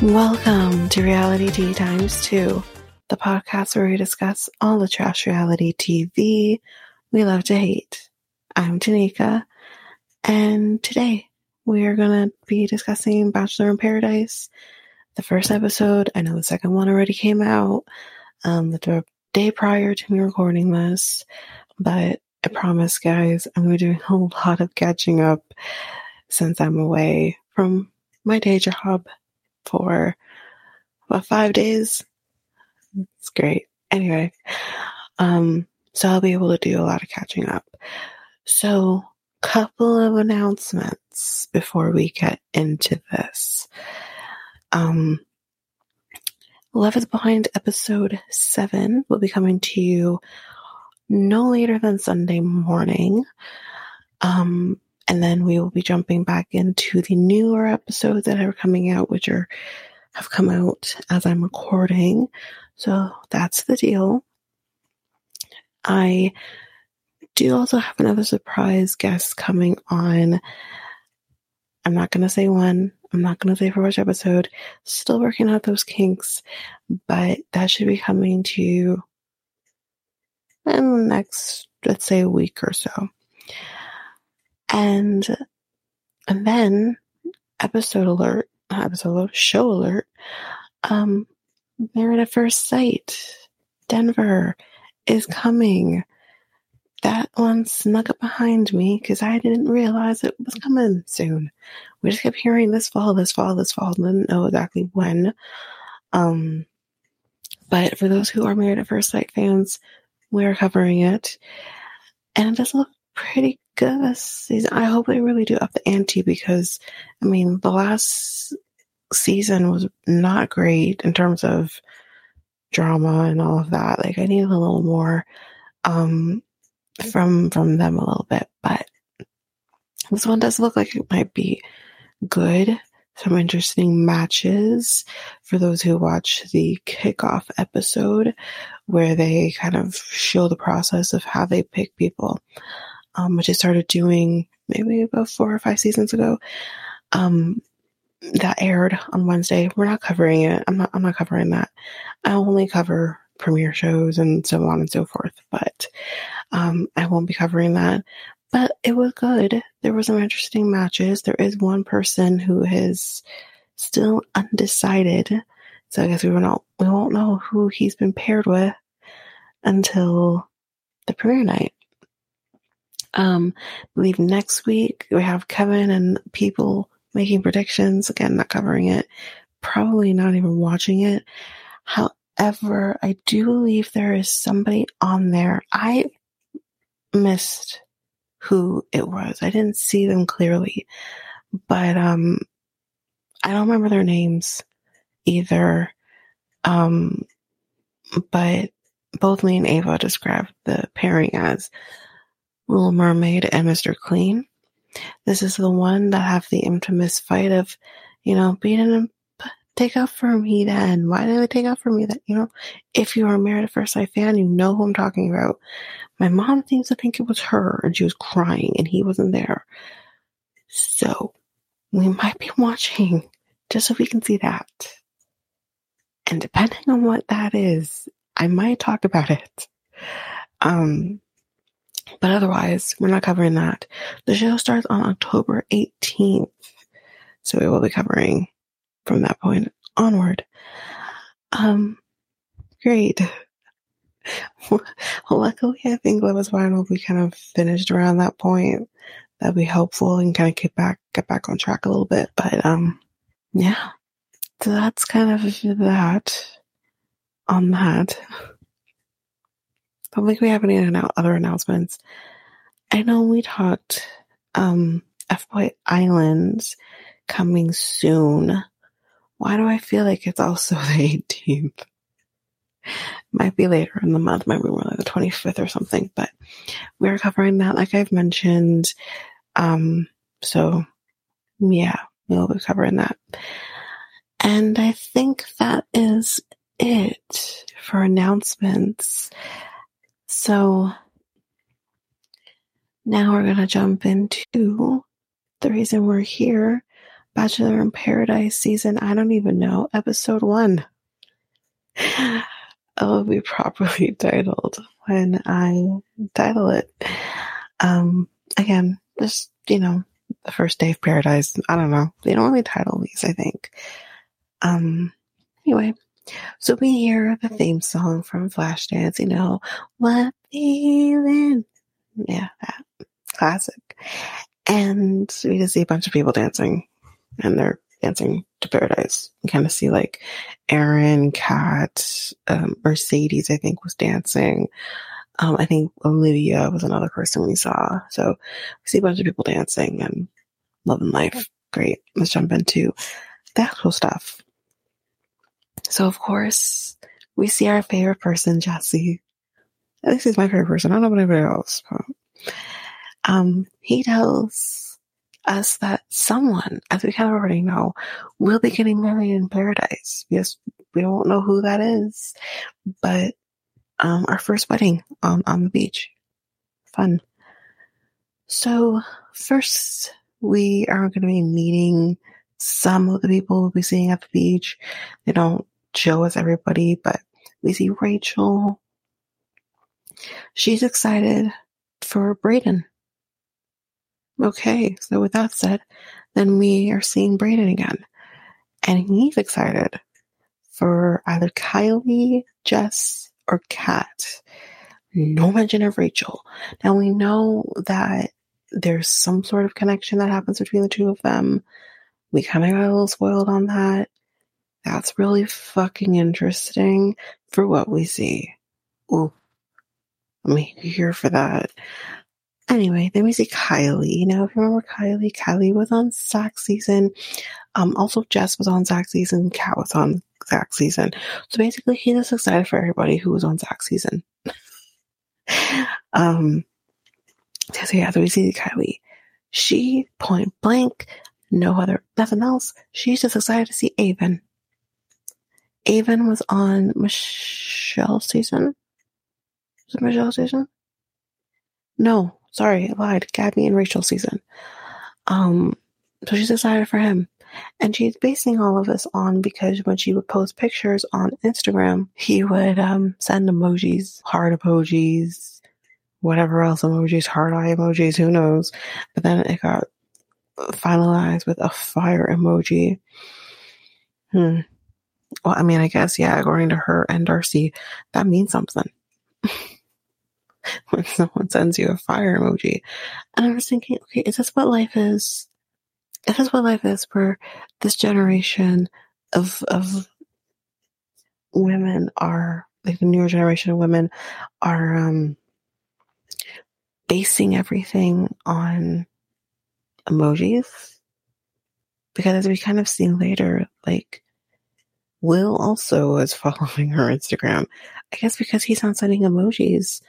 Welcome to Reality Tea Times 2, the podcast where we discuss all the trash reality TV we love to hate. I'm Tanika, and today we are going to be discussing Bachelor in Paradise, the first episode. I know the second one already came out um, the day prior to me recording this, but I promise, guys, I'm going to be doing a lot of catching up since I'm away from my day job for about five days. It's great. Anyway, um, so I'll be able to do a lot of catching up. So, couple of announcements before we get into this. Um, Love is Blind episode seven will be coming to you no later than Sunday morning. Um, and then we will be jumping back into the newer episodes that are coming out, which are have come out as I'm recording. So that's the deal. I do also have another surprise guest coming on. I'm not going to say when. I'm not going to say for which episode. Still working out those kinks, but that should be coming to you in the next, let's say, a week or so. And, and then episode alert, episode alert, show alert, um, Married at First Sight, Denver is coming. That one snuck up behind me because I didn't realize it was coming soon. We just kept hearing this fall, this fall, this fall, didn't know exactly when. Um, but for those who are Married at First Sight fans, we're covering it. And it does look pretty good this season. I hope they really do up the ante because, I mean, the last season was not great in terms of drama and all of that. Like, I need a little more um, from from them a little bit, but this one does look like it might be good. Some interesting matches for those who watch the kickoff episode where they kind of show the process of how they pick people um, which I started doing maybe about four or five seasons ago. Um, that aired on Wednesday. We're not covering it. I'm not. I'm not covering that. I only cover premiere shows and so on and so forth. But um, I won't be covering that. But it was good. There were some interesting matches. There is one person who is still undecided. So I guess we won't we won't know who he's been paired with until the premiere night. Um, I believe next week we have Kevin and people making predictions. Again, not covering it, probably not even watching it. However, I do believe there is somebody on there. I missed who it was. I didn't see them clearly, but um, I don't remember their names either. Um, but both me and Ava described the pairing as Little Mermaid and Mr. Clean. This is the one that have the infamous fight of, you know, beating him, take up for me then. Why did they take up for me then? You know, if you are a Married at First Sight fan, you know who I'm talking about. My mom seems to think it was her and she was crying and he wasn't there. So we might be watching just so we can see that. And depending on what that is, I might talk about it. Um, but otherwise, we're not covering that. The show starts on October 18th. So we will be covering from that point onward. Um, great. Luckily, I think Love is Final we kind of finished around that point. That'd be helpful and kind of get back get back on track a little bit. But um, yeah. So that's kind of that on that. Don't think we have any other announcements. I know we talked um F-Boy Islands coming soon. Why do I feel like it's also the 18th? Might be later in the month, might be more like the 25th or something, but we're covering that like I've mentioned. Um, so yeah, we'll be covering that. And I think that is it for announcements. So now we're going to jump into the reason we're here Bachelor in Paradise season, I don't even know, episode one. it will be properly titled when I title it. Um, again, just, you know, the first day of paradise. I don't know. They don't really title these, I think. Um, anyway, so we hear the theme song from Flashdance, you know, what feeling? Yeah, that classic. And we just see a bunch of people dancing and they're dancing to paradise. You kind of see like Aaron, Kat, um, Mercedes, I think was dancing. Um, I think Olivia was another person we saw. So we see a bunch of people dancing and loving life. Great. Let's jump into the actual stuff. So of course, we see our favorite person, Jesse. At least he's my favorite person. I don't know about anybody else. Um, he tells us that someone, as we kind of already know, will be getting married in paradise. Yes, we don't know who that is, but um, our first wedding on, on the beach. Fun. So, first, we are going to be meeting some of the people we'll be seeing at the beach. They don't show us everybody, but we see Rachel. She's excited for Brayden. Okay, so with that said, then we are seeing Brayden again. And he's excited for either Kylie, Jess, or Kat. No mention of Rachel. Now we know that there's some sort of connection that happens between the two of them. We kind of got a little spoiled on that. That's really fucking interesting for what we see. Ooh, I'm here for that. Anyway, then we see Kylie. You know, if you remember Kylie, Kylie was on Zach season. Um, also Jess was on Zach season. Kat was on Zach season. So basically, he's just excited for everybody who was on Zach season. um, so yeah, so we see Kylie. She point blank, no other, nothing else. She's just excited to see Aven. Aven was on Michelle season. Was it Michelle season? No, Sorry, I lied. Gabby and Rachel season. Um, so she's excited for him. And she's basing all of this on because when she would post pictures on Instagram, he would um, send emojis, heart emojis, whatever else emojis, heart eye emojis, who knows. But then it got finalized with a fire emoji. Hmm. Well, I mean, I guess, yeah, according to her and Darcy, that means something. when someone sends you a fire emoji. And I was thinking, okay, is this what life is? Is this what life is for this generation of of women are like the newer generation of women are um basing everything on emojis? Because as we kind of see later, like Will also is following her Instagram. I guess because he's not sending emojis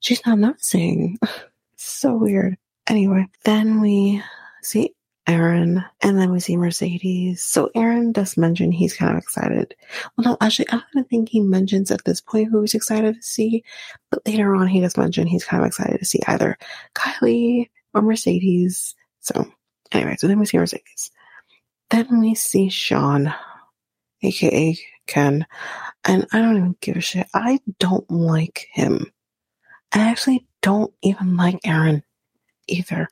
she's not noticing. so weird. Anyway, then we see Aaron and then we see Mercedes. So Aaron does mention he's kind of excited. Well, no, actually, I don't think he mentions at this point who he's excited to see, but later on he does mention he's kind of excited to see either Kylie or Mercedes. So anyway, so then we see Mercedes. Then we see Sean, aka Ken, and I don't even give a shit. I don't like him. I actually don't even like Aaron either.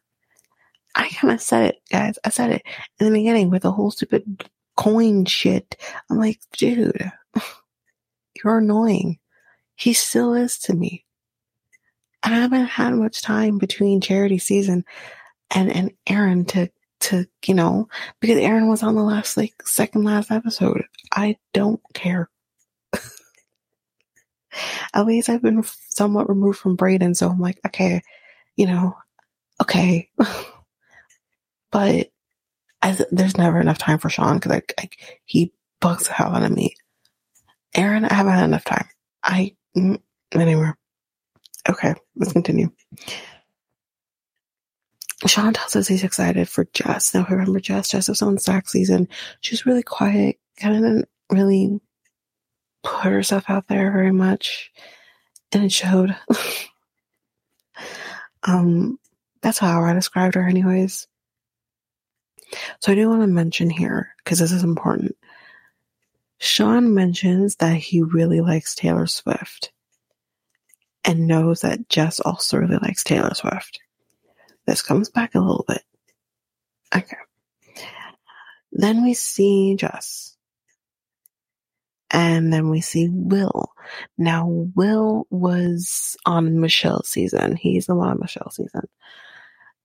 I kind of said it, guys. I said it in the beginning with the whole stupid coin shit. I'm like, dude, you're annoying. He still is to me. I haven't had much time between charity season and, and Aaron to, to, you know, because Aaron was on the last, like, second last episode. I don't care. At least I've been somewhat removed from Brayden, so I'm like, okay, you know, okay. but I, there's never enough time for Sean because like, like he bugs the hell out of me. Aaron, I haven't had enough time. I mm, anyway. Okay, let's continue. Sean tells us he's excited for Jess. Now, remember Jess? Jess was on Zach season. She was really quiet, kind of didn't really put herself out there very much, and it showed. um, that's how I described her, anyways. So I do want to mention here, because this is important. Sean mentions that he really likes Taylor Swift and knows that Jess also really likes Taylor Swift. This comes back a little bit. Okay. Then we see Jess. And then we see Will. Now, Will was on Michelle's season. He's the one on Michelle's season.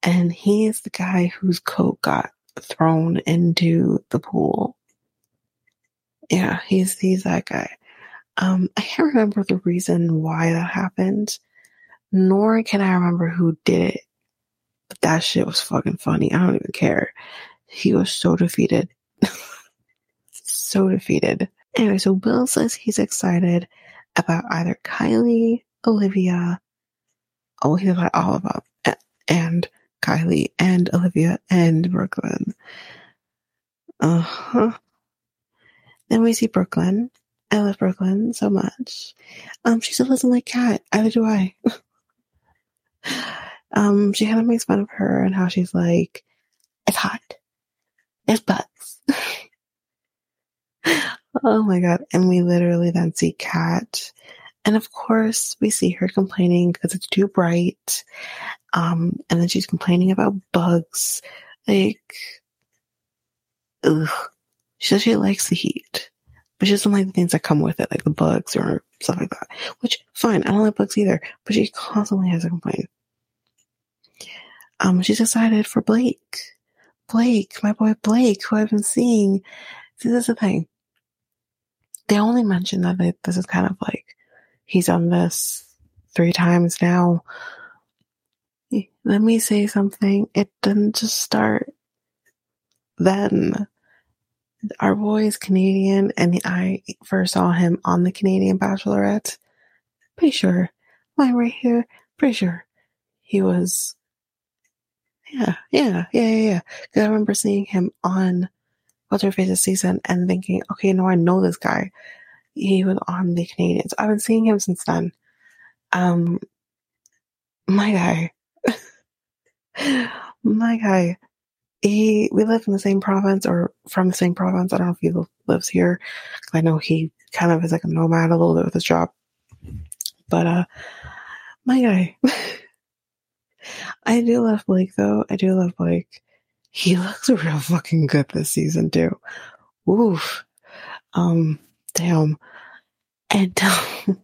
And he is the guy whose coat got thrown into the pool. Yeah, he's he's that guy. Um, I can't remember the reason why that happened, nor can I remember who did it. That shit was fucking funny. I don't even care. He was so defeated. so defeated. Anyway, so Will says he's excited about either Kylie, Olivia, oh, he's about all of them, and Kylie and Olivia and Brooklyn. Uh huh. Then we see Brooklyn. I love Brooklyn so much. Um, she still doesn't like Kat. Either do I. um, she kind of makes fun of her and how she's like, it's hot. There's butts. oh my god. And we literally then see Kat. And of course, we see her complaining because it's too bright. Um, and then she's complaining about bugs. Like, ugh. She says she likes the heat, but she doesn't like the things that come with it, like the bugs or stuff like that. Which, fine, I don't like bugs either, but she constantly has a complaint. Um, she's excited for Blake. Blake, my boy Blake, who I've been seeing. See, this is the thing. They only mention that this is kind of like, he's on this three times now let me say something. It didn't just start then. Our boy is Canadian, and I first saw him on the Canadian Bachelorette. Pretty sure. I right here? Pretty sure. He was. Yeah, yeah, yeah, yeah. Because I remember seeing him on What's Her Face's season and thinking, okay, no, I know this guy. He was on the Canadians. I've been seeing him since then. Um, my guy my guy, he we live in the same province or from the same province. I don't know if he lives here. I know he kind of is like a nomad a little bit with his job. But uh my guy. I do love Blake though. I do love Blake. He looks real fucking good this season too. Oof. Um damn. And um,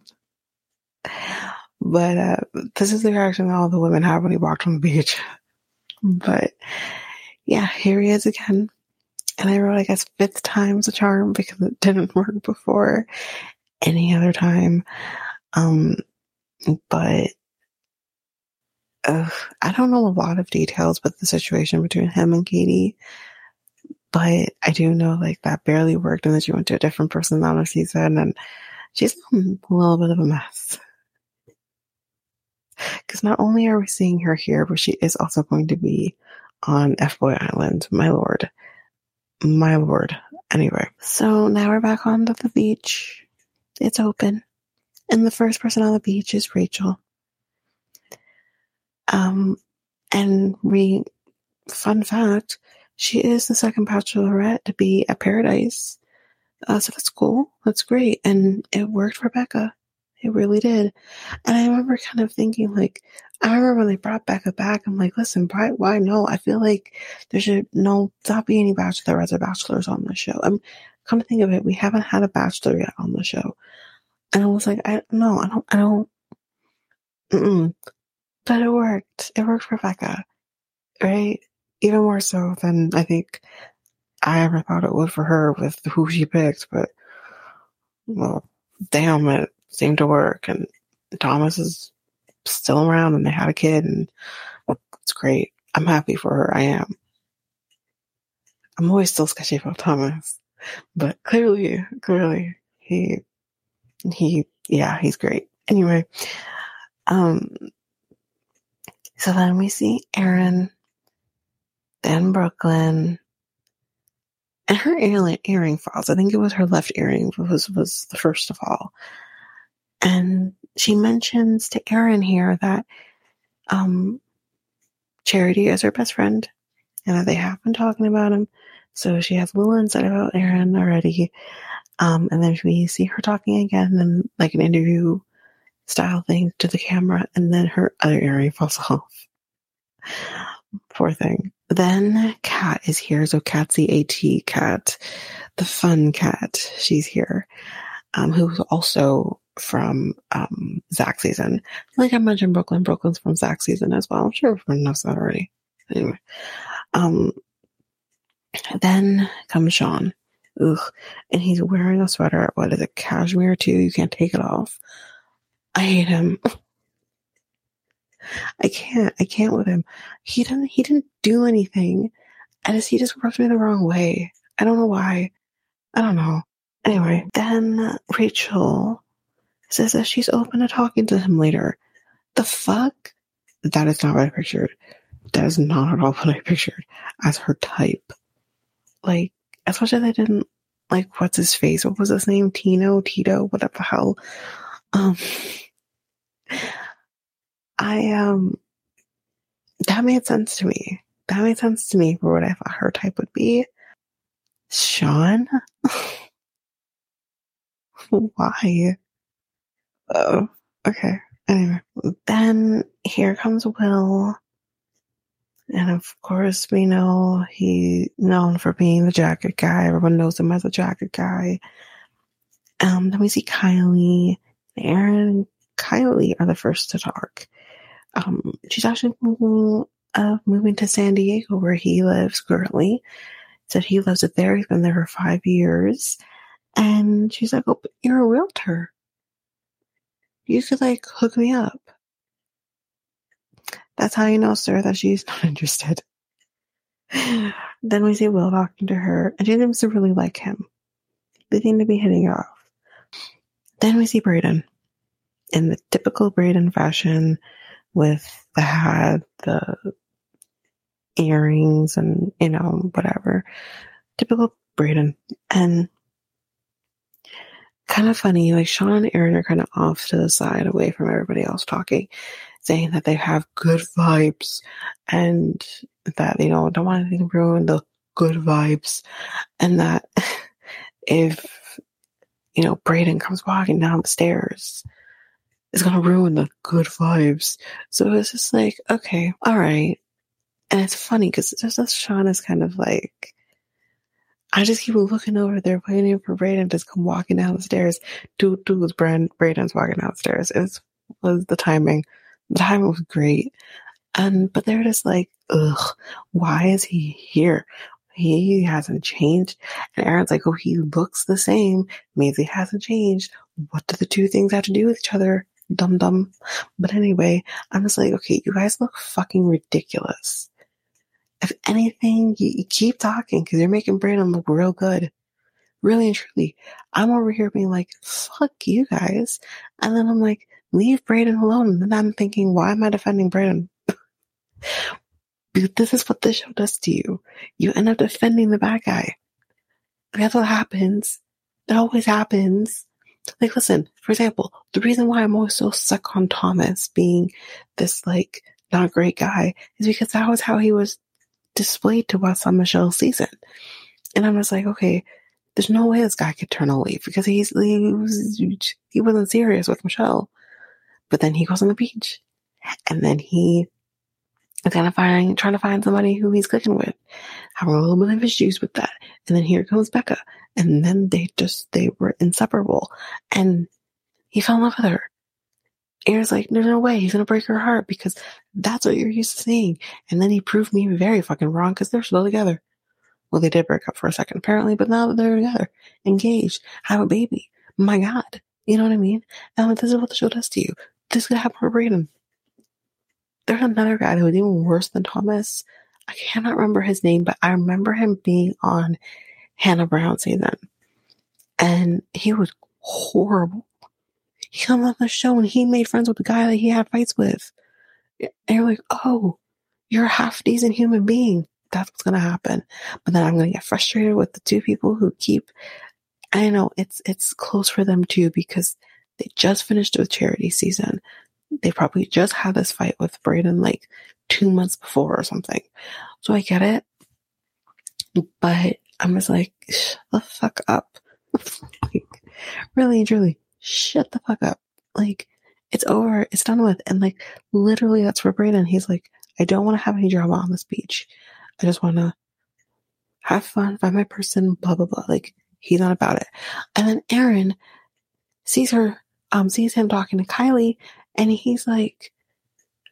but uh this is the reaction that all the women have when he walked on the beach. But yeah, here he is again. And I wrote, I guess, fifth time's a charm because it didn't work before any other time. Um, but uh, I don't know a lot of details about the situation between him and Katie, but I do know like that barely worked and that she went to a different person on a season and she's a little bit of a mess. Cause because not only are we seeing her here, but she is also going to be on F Boy Island. My lord. My lord. Anyway, so now we're back on the beach. It's open. And the first person on the beach is Rachel. Um, and we, fun fact, she is the second bachelorette to be at Paradise. Uh, so that's cool. That's great. And it worked for Becca. It really did. And I remember kind of thinking, like, I remember when they brought Becca back, I'm like, listen, why, why no? I feel like there should no, not be any bachelorettes or bachelors on the show. I'm come to think of it, we haven't had a bachelor yet on the show. And I was like, I no, I don't, I don't, mm-mm. But it worked. It worked for Becca, right? Even more so than I think I ever thought it would for her with who she picked, but well, damn, it seemed to work. And Thomas is still around and they had a kid and it's great. I'm happy for her. I am. I'm always still sketchy about Thomas, but clearly, clearly he, he, yeah, he's great. Anyway, um, so then we see Aaron, then Brooklyn, and her earring, falls. I think it was her left earring was was the first of all. And she mentions to Aaron here that um, Charity is her best friend and that they have been talking about him. So she has a little insight about Aaron already. Um, and then we see her talking again in like an interview style thing to the camera, and then her other earring falls off. Poor thing. Then Kat is here. So Kat's the AT cat, the fun cat. She's here. Um, who's also from um, Zach season. Like I mentioned, Brooklyn. Brooklyn's from Zach season as well. I'm sure everyone knows that already. Anyway, um, then comes Sean. Ugh, and he's wearing a sweater. What is it? Cashmere too. You can't take it off. I hate him. I can't. I can't with him. He didn't. He didn't do anything. I just he just rubs me the wrong way. I don't know why. I don't know. Anyway, then Rachel says that she's open to talking to him later. The fuck? That is not what I pictured. That is not at all what I pictured as her type. Like, especially they didn't like what's his face? What was his name? Tino, Tito, whatever the hell. Um I um that made sense to me. That made sense to me for what I thought her type would be. Sean? Why? Oh, okay. Anyway, then here comes Will. And of course, we know he's known for being the jacket guy. Everyone knows him as a jacket guy. Um, then we see Kylie. And Kylie are the first to talk. Um, she's actually moving, uh, moving to San Diego where he lives currently. Said he loves it there. He's been there for five years. And she's like, Oh, you're a realtor you could like hook me up. That's how you know, sir, that she's not interested. then we see Will talking to her, and she seems to really like him. They seem to be hitting it off. Then we see Brayden in the typical Brayden fashion with the hat, the earrings, and you know, whatever. Typical Brayden. And kind of funny. Like Sean and Aaron are kind of off to the side, away from everybody else talking, saying that they have good vibes and that you know don't want anything to ruin the good vibes, and that if you know Brayden comes walking down the stairs, it's gonna ruin the good vibes. So it's just like, okay, all right. And it's funny because just Sean is kind of like I just keep looking over there, waiting for Brayden to come walking down the stairs. Dude, dude was Brand, Brayden's walking downstairs. It was, was the timing. The timing was great. And, but they're just like, ugh, why is he here? He hasn't changed. And Aaron's like, oh, he looks the same. Means he hasn't changed. What do the two things have to do with each other? Dum dum. But anyway, I'm just like, okay, you guys look fucking ridiculous if anything, you, you keep talking because you're making Brayden look real good. Really and truly. I'm over here being like, fuck you guys. And then I'm like, leave Brayden alone. And then I'm thinking, why am I defending Brayden? this is what this show does to you. You end up defending the bad guy. That's what happens. It always happens. Like, listen, for example, the reason why I'm always so stuck on Thomas being this, like, not great guy is because that was how he was displayed to us on Michelle's season. And I'm just like, okay, there's no way this guy could turn away because he's, he, was, he wasn't serious with Michelle. But then he goes on the beach and then he is kind of finding, trying to find somebody who he's clicking with, having a little bit of issues with that. And then here comes Becca. And then they just, they were inseparable. And he fell in love with her. Aaron's like, there's no way he's gonna break her heart because that's what you're used to seeing. And then he proved me very fucking wrong because they're still together. Well, they did break up for a second apparently, but now that they're together, engaged, have a baby. My God. You know what I mean? And like, this is what the show does to you. This could happen for Brayden. There's another guy who was even worse than Thomas. I cannot remember his name, but I remember him being on Hannah Brown season. And he was horrible. He came on the show and he made friends with the guy that he had fights with. And you're like, oh, you're a half decent human being. That's what's gonna happen. But then I'm gonna get frustrated with the two people who keep I know it's it's close for them too because they just finished with charity season. They probably just had this fight with Brayden like two months before or something. So I get it. But I'm just like, shut the fuck up. like, really and truly, shut the fuck up. Like, it's over. It's done with. And like, literally, that's for Brayden. He's like, I don't want to have any drama on this beach. I just want to have fun, find my person, blah, blah, blah. Like, he's not about it. And then Aaron sees her, um, sees him talking to Kylie, and he's like,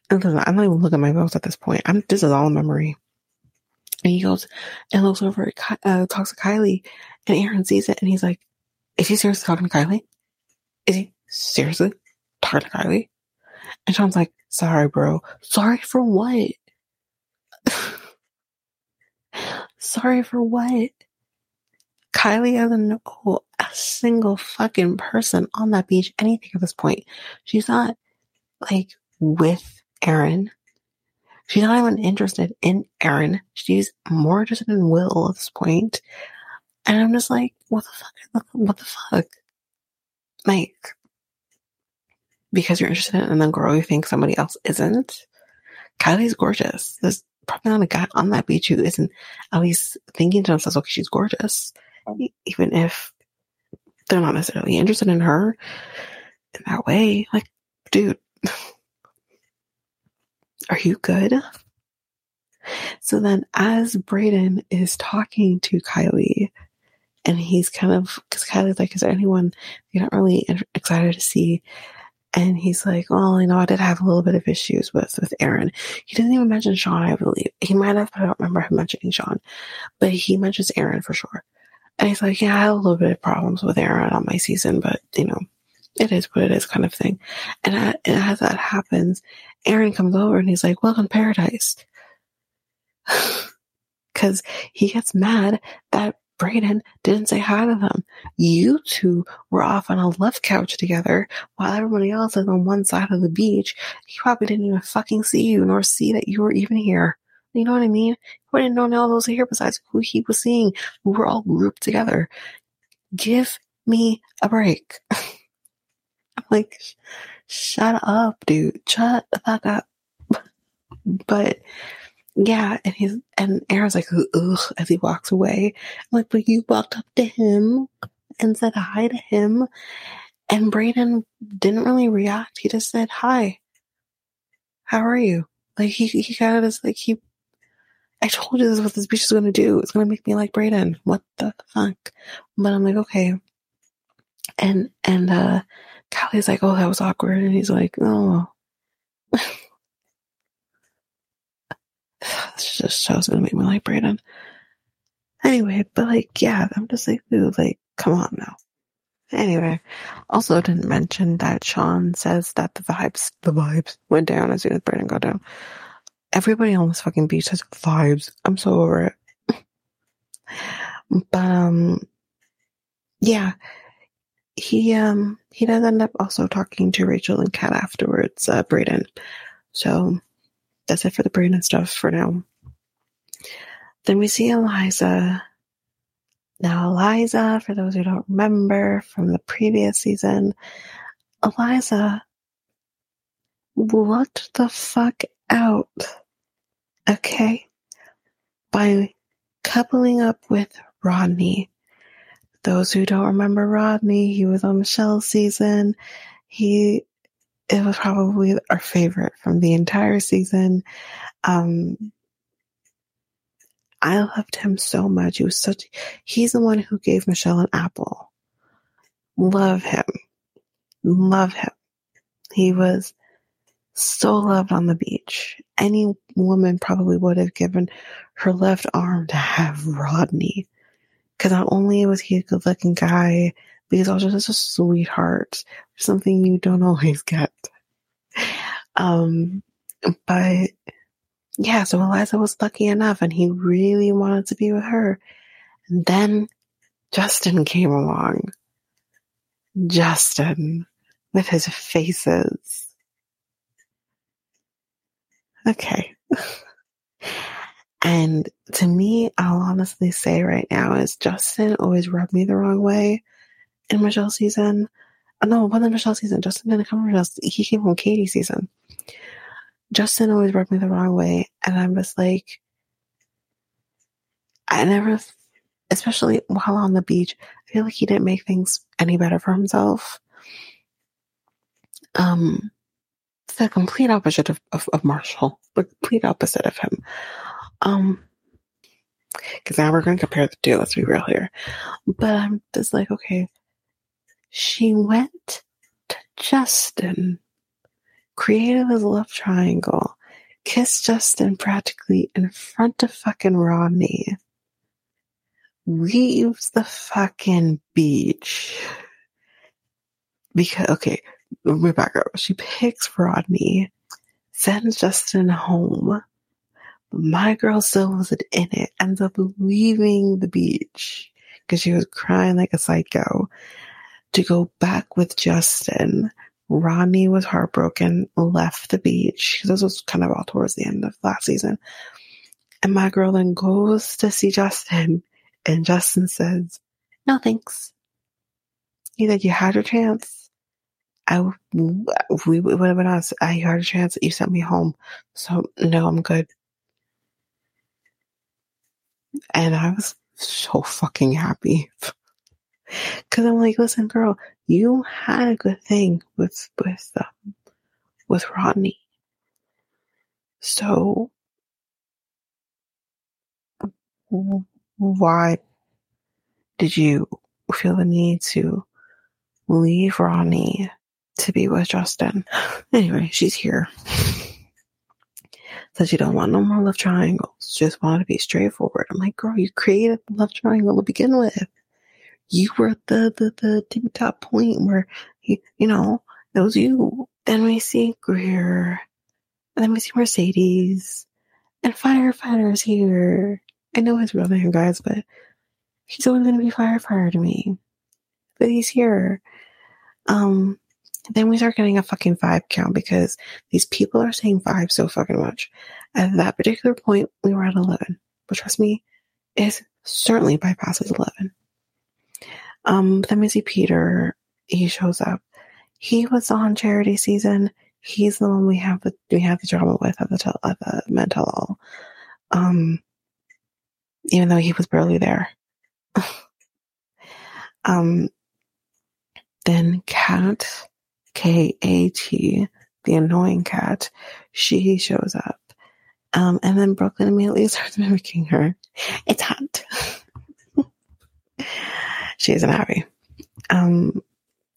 I'm not even looking at my notes at this point. I'm, this is all memory. And he goes and looks over uh, talks to Kylie, and Aaron sees it, and he's like, is he seriously talking to Kylie? Is he seriously talking to Kylie? And Sean's like, sorry, bro. Sorry for what? sorry for what? Kylie doesn't know a single fucking person on that beach, anything at this point. She's not like with Aaron. She's not even interested in Aaron. She's more interested in Will at this point. And I'm just like, what the fuck? What the fuck? Like, because you're interested in a girl you think somebody else isn't. Kylie's gorgeous. There's probably not a guy on that beach who isn't at least thinking to themselves, okay, she's gorgeous. Even if they're not necessarily interested in her in that way. Like, dude, are you good? So then as Brayden is talking to Kylie, and he's kind of, cause Kylie's like, is there anyone you're not really excited to see? And he's like, well, you know, I did have a little bit of issues with, with Aaron. He doesn't even mention Sean, I believe. He might have, I don't remember him mentioning Sean, but he mentions Aaron for sure. And he's like, yeah, I had a little bit of problems with Aaron on my season, but you know, it is what it is kind of thing. And, and as that happens, Aaron comes over and he's like, welcome to paradise. Cause he gets mad that Brayden didn't say hi to them. You two were off on a love couch together while everybody else is on one side of the beach. He probably didn't even fucking see you nor see that you were even here. You know what I mean? He didn't know all those here besides who he was seeing. We were all grouped together. Give me a break. Like, shut up, dude. Shut the fuck up. but yeah, and he's and Aaron's like, ugh, as he walks away. I'm like, but you walked up to him and said hi to him. And Brayden didn't really react. He just said, Hi. How are you? Like he he kind of just like he I told you this is what this bitch is gonna do. It's gonna make me like Brayden. What the fuck? But I'm like, okay. And and uh Kylie's like, oh, that was awkward. And he's like, oh this just show's gonna make me like Brayden. Anyway, but like, yeah, I'm just like, dude, like, come on now. Anyway, also didn't mention that Sean says that the vibes, the vibes went down as soon as Brayden got down. Everybody on this fucking beach has vibes. I'm so over it. but, um, yeah, he um he does end up also talking to Rachel and Kat afterwards, uh Brayden. So that's it for the Brayden stuff for now. Then we see Eliza. Now Eliza, for those who don't remember from the previous season, Eliza lucked the fuck out. Okay? By coupling up with Rodney. Those who don't remember Rodney, he was on Michelle's season. He, it was probably our favorite from the entire season. Um, I loved him so much. He was such, he's the one who gave Michelle an apple. Love him. Love him. He was so loved on the beach. Any woman probably would have given her left arm to have Rodney. Cause not only was he a good looking guy, but he's also just a sweetheart. Something you don't always get. Um, but yeah, so Eliza was lucky enough and he really wanted to be with her. And then Justin came along. Justin with his faces. Okay. and to me, I'll honestly say right now is Justin always rubbed me the wrong way in Michelle season. Uh, no, wasn't Michelle season. Justin didn't come from Michelle. He came from Katie season. Justin always rubbed me the wrong way. And I'm just like, I never, especially while on the beach, I feel like he didn't make things any better for himself. Um, the complete opposite of, of, of Marshall, the complete opposite of him. Um, because now we're going to compare the two, let's be real here. But I'm just like, okay, she went to Justin created this love triangle, kissed Justin practically in front of fucking Rodney, leaves the fucking beach. Because, okay, me back up. She picks Rodney, sends Justin home. My girl still wasn't in it, ends up leaving the beach because she was crying like a psycho to go back with Justin Rodney was heartbroken, left the beach. This was kind of all towards the end of last season. And my girl then goes to see Justin, and Justin says, No thanks. He said, You had your chance. I we would have been honest. I had a chance. You sent me home, so no, I'm good. And I was so fucking happy. Cause I'm like, listen, girl, you had a good thing with with um, with Rodney. So why did you feel the need to leave Rodney to be with Justin? Anyway, she's here. Says you don't want no more love triangles. Just want to be straightforward. I'm like, girl, you created the love triangle to begin with you were the, the, the tippy top point where, you, you know, it was you. Then we see Greer. And then we see Mercedes. And Firefighters here. I know his real name, guys, but he's always going to be Firefighter to me. But he's here. Um, then we start getting a fucking five count because these people are saying five so fucking much. At that particular point, we were at 11. But trust me, it certainly bypasses 11. Um, then we see Peter. He shows up. He was on charity season. He's the one we have the we have the drama with at the tel- at the mental. all. Um, even though he was barely there. um, then Kat, the annoying cat, she shows up. Um, and then Brooklyn immediately starts mimicking her. It's hot. she isn't happy. Um,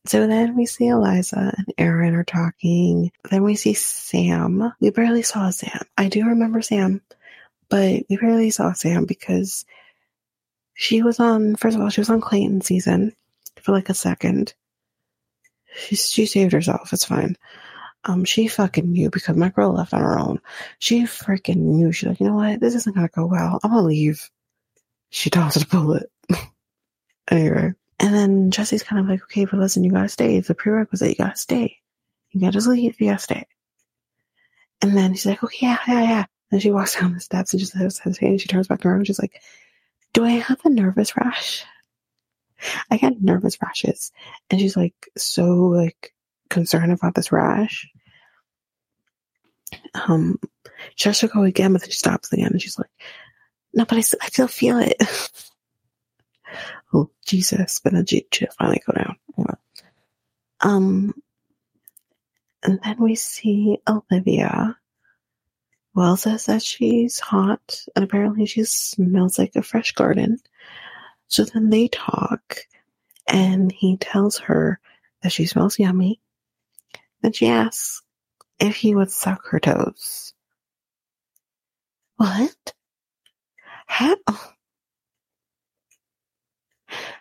so then we see Eliza and Aaron are talking. Then we see Sam. We barely saw Sam. I do remember Sam, but we barely saw Sam because she was on, first of all, she was on Clayton season for like a second. She, she saved herself. It's fine. Um, she fucking knew because my girl left on her own. She freaking knew. She's like, you know what? This isn't gonna go well. I'm gonna leave. She tossed a bullet. Anyway, And then Jesse's kind of like, okay, but listen, you gotta stay. It's a prerequisite. You gotta stay. You gotta just leave. You gotta stay. And then she's like, okay, yeah, yeah, yeah. And she walks down the steps and just hesitating. She turns back around and she's like, do I have a nervous rash? I get nervous rashes. And she's like, so like concerned about this rash. Um, she has to go again, but then she stops again and she's like, no, but I, I still feel it. oh, Jesus. But then she, she finally go down. Um, and then we see Olivia. Will says that she's hot, and apparently she smells like a fresh garden. So then they talk, and he tells her that she smells yummy. Then she asks if he would suck her toes. What? Have,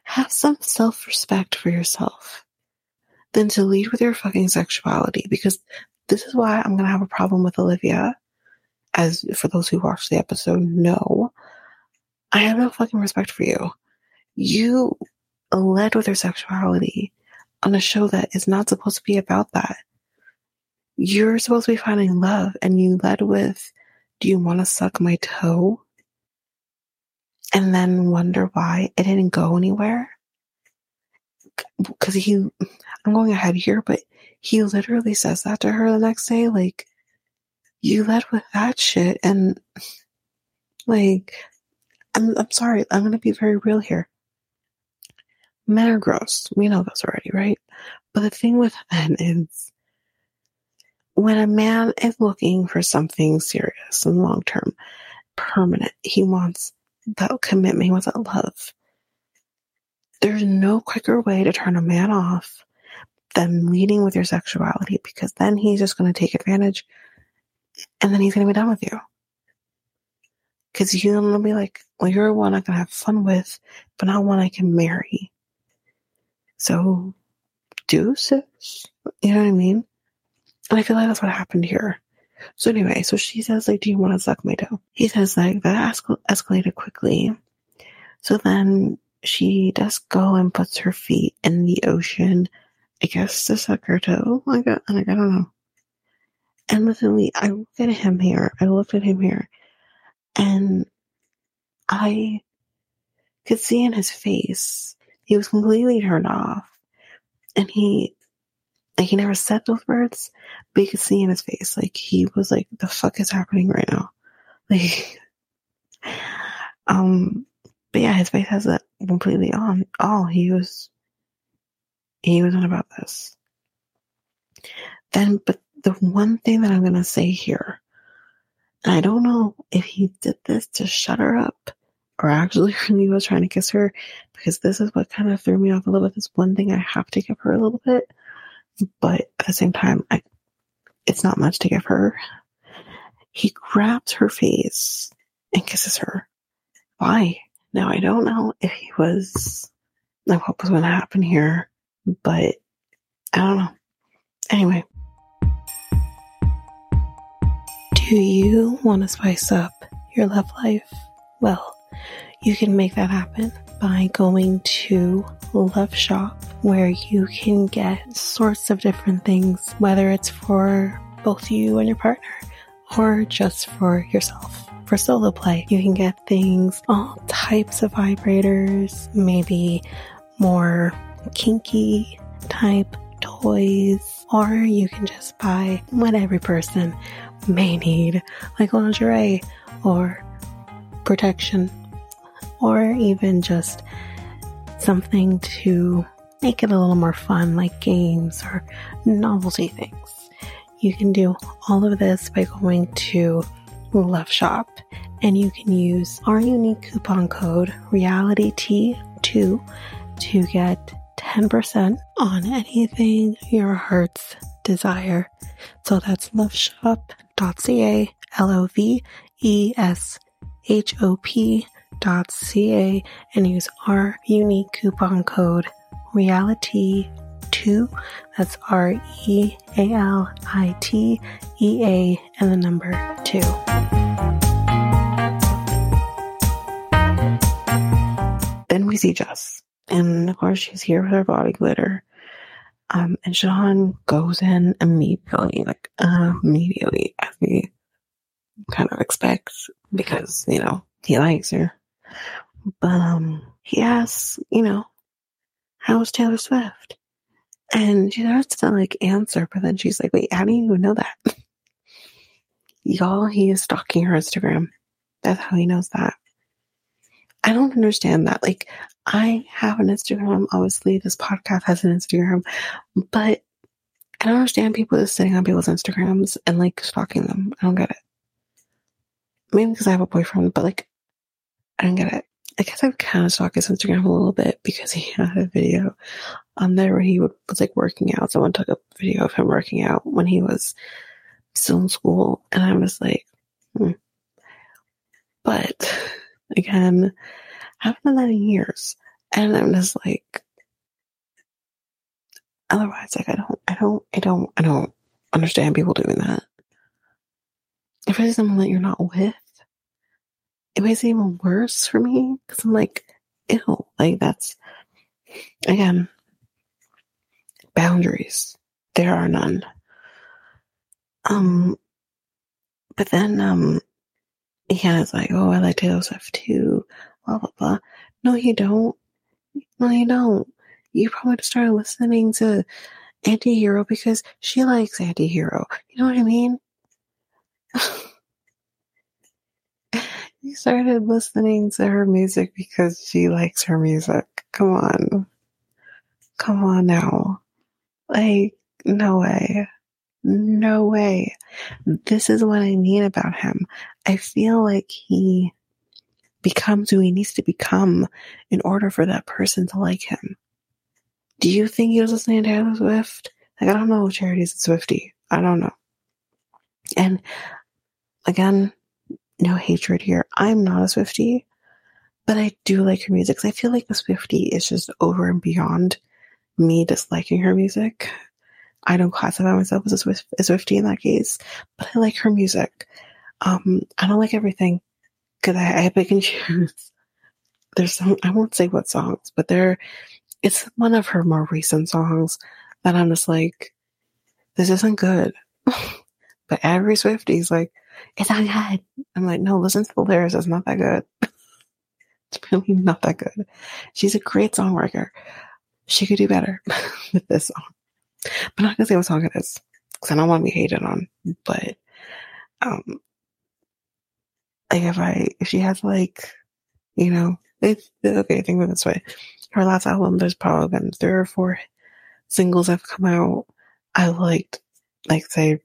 have some self respect for yourself than to lead with your fucking sexuality because this is why I'm gonna have a problem with Olivia. As for those who watched the episode know, I have no fucking respect for you. You led with your sexuality on a show that is not supposed to be about that. You're supposed to be finding love and you led with, do you want to suck my toe? And then wonder why it didn't go anywhere because he, I'm going ahead here, but he literally says that to her the next day. Like, you led with that shit. And, like, I'm, I'm sorry. I'm going to be very real here. Men are gross. We know this already, right? But the thing with men is when a man is looking for something serious and long term, permanent, he wants that commitment, he wants that love. There's no quicker way to turn a man off than leading with your sexuality because then he's just going to take advantage and then he's going to be done with you. Because you're going to be like, well, you're one I can have fun with, but not one I can marry. So, deuces. You know what I mean? And I feel like that's what happened here. So anyway, so she says, like, do you want to suck my toe? He says, like, that escalated quickly. So then she does go and puts her feet in the ocean, I guess to suck her toe. Like I don't know. And literally, I look at him here. I looked at him here, and I could see in his face he was completely turned off, and he like he never said those words, but you could see in his face like he was like, "The fuck is happening right now?" Like, um, but yeah, his face has that completely on. All he was, he was on about this. Then, but the one thing that I'm gonna say here, I don't know if he did this to shut her up or actually really was trying to kiss her, because this is what kind of threw me off a little bit. This one thing I have to give her a little bit, but at the same time, I, it's not much to give her. He grabs her face and kisses her. Why? Now, I don't know if he was, like, what was going to happen here, but I don't know. Anyway. Do you want to spice up your love life? Well, you can make that happen by going to Love Shop, where you can get sorts of different things, whether it's for both you and your partner or just for yourself for solo play. You can get things, all types of vibrators, maybe more kinky type toys, or you can just buy what every person may need, like lingerie or protection, or even just something to make it a little more fun, like games or novelty things. You can do all of this by going to Love Shop, and you can use our unique coupon code Realitea2 to get 10% on anything your hearts desire. So that's loveshop.ca, L O V E S H O P.ca, and use our unique coupon code REALITEA2. That's R E A L I T E A and the number 2. Then we see Jess. And of course, she's here with her body glitter. Um, and Sean goes in immediately, like immediately, as we kind of expect, because you know he likes her. But um, he asks, you know, how's Taylor Swift? And she starts to like answer, but then she's like, wait, how do you even know that? Y'all, he is stalking her Instagram. That's how he knows that. I don't understand that. Like, I have an Instagram. Obviously, this podcast has an Instagram, but I don't understand people just sitting on people's Instagrams and like stalking them. I don't get it. Maybe because I have a boyfriend, but like, I don't get. I guess I'm kind of stalk his Instagram a little bit because he had a video on there where he would, was like working out. Someone took a video of him working out when he was still in school. And I was like, hmm. but again, I haven't done that in years. And I'm just like, otherwise, like, I don't, I don't, I don't, I don't understand people doing that. If it's someone that you're not with, it it even worse for me because I'm like, ew, like that's again boundaries. There are none. Um, but then um, Hannah's like, oh, I like Taylor Swift too. Blah blah blah. No, you don't. No, you don't. You probably started listening to Anti-Hero because she likes Anti-Hero. You know what I mean? You started listening to her music because she likes her music. Come on. Come on now. Like, no way. No way. This is what I mean about him. I feel like he becomes who he needs to become in order for that person to like him. Do you think he was listening to Taylor Swift? Like, I don't know Charity's a Swifty. I don't know. And again, no hatred here. I'm not a Swifty, but I do like her music. I feel like the Swifty is just over and beyond me disliking her music. I don't classify myself as a, Swift, a Swifty in that case, but I like her music. Um, I don't like everything because I, I pick and choose. There's some, I won't say what songs, but there, it's one of her more recent songs that I'm just like, this isn't good. but every Swifty's like, it's not good. I'm like, no, listen to the lyrics. It's not that good. it's really not that good. She's a great songwriter. She could do better with this song. But not gonna say what song it is. Cause I don't want to be hated on. But, um, like if I, if she has like, you know, it's, okay, think of it this way. Her last album, there's probably been three or four singles have come out. I liked, like say,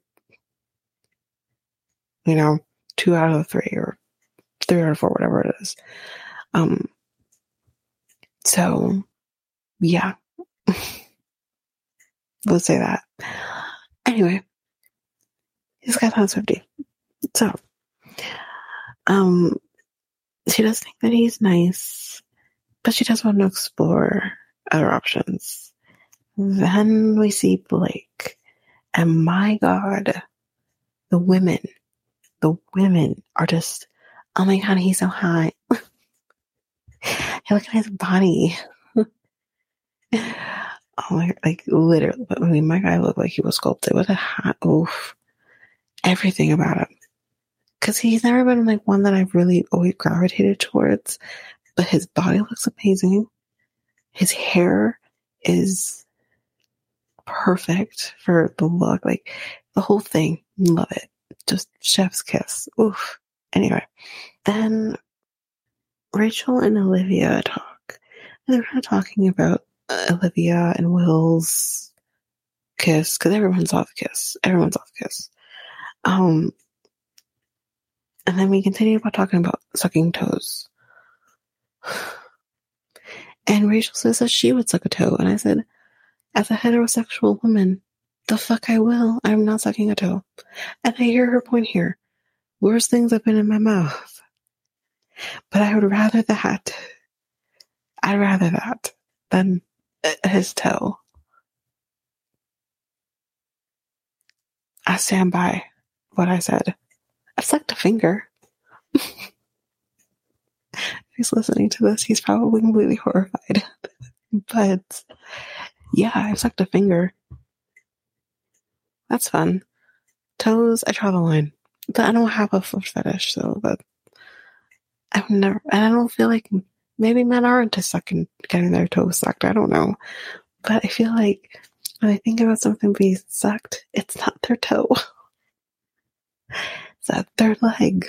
you know, two out of three or three out of four, whatever it is. Um, so yeah, we'll say that. Anyway, he's got on Swifty. So, um, she does think that he's nice, but she does want to explore other options. Then we see Blake, and my God, the women the women are just, oh my god, he's so hot. Look at his body. oh my, like literally, I mean, my guy looked like he was sculpted with a hot, oof, everything about him. Cause he's never been like one that I've really always gravitated towards, but his body looks amazing. His hair is perfect for the look, like the whole thing. Love it just chef's kiss. Oof. Anyway, then Rachel and Olivia talk. And they're not talking about uh, Olivia and Will's kiss because everyone's off kiss. Everyone's off kiss. Um, and then we continue about talking about sucking toes. And Rachel says that she would suck a toe, and I said, as a heterosexual woman, the fuck I will. I'm not sucking a toe. And I hear her point here. Worst things have been in my mouth. But I would rather that. I'd rather that than uh, his toe. I stand by what I said. I sucked a finger. he's listening to this, he's probably completely horrified. but yeah, I sucked a finger. That's fun. Toes, I draw the line. But I don't have a foot fetish, so but I've never, and I don't feel like maybe men aren't into sucking, getting their toes sucked. I don't know. But I feel like when I think about something being sucked, it's not their toe. it's at their leg.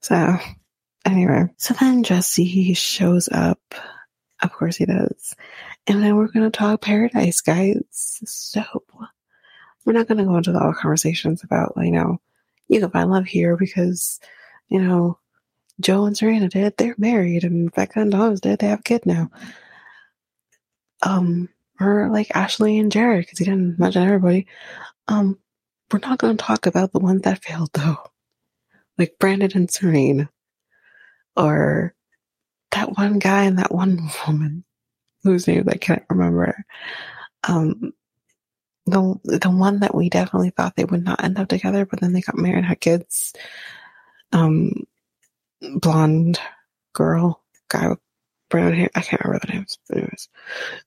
So, anyway. So then Jesse shows up. Of course he does. And then we're to talk paradise, guys. So, we're not going to go into all the conversations about, you know, you can find love here because, you know, Joe and Serena did. They're married, and Becca and Thomas did. They have a kid now. Um, or like Ashley and Jared, because he didn't mention everybody. Um, we're not going to talk about the ones that failed, though, like Brandon and Serena, or that one guy and that one woman whose name I can't remember. Um, the the one that we definitely thought they would not end up together, but then they got married and had kids. Um, blonde girl, guy with brown hair. I can't remember the names. Anyways,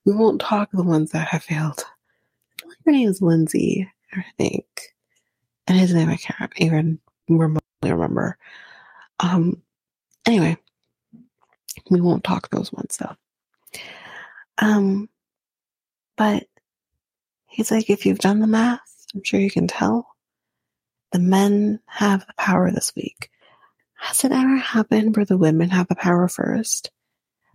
we won't talk the ones that have failed. her name is Lindsay, I think, and his name I can't even remotely remember. Um. Anyway, we won't talk those ones though. Um, but he's like, if you've done the math, I'm sure you can tell. The men have the power this week. Has it ever happened where the women have the power first?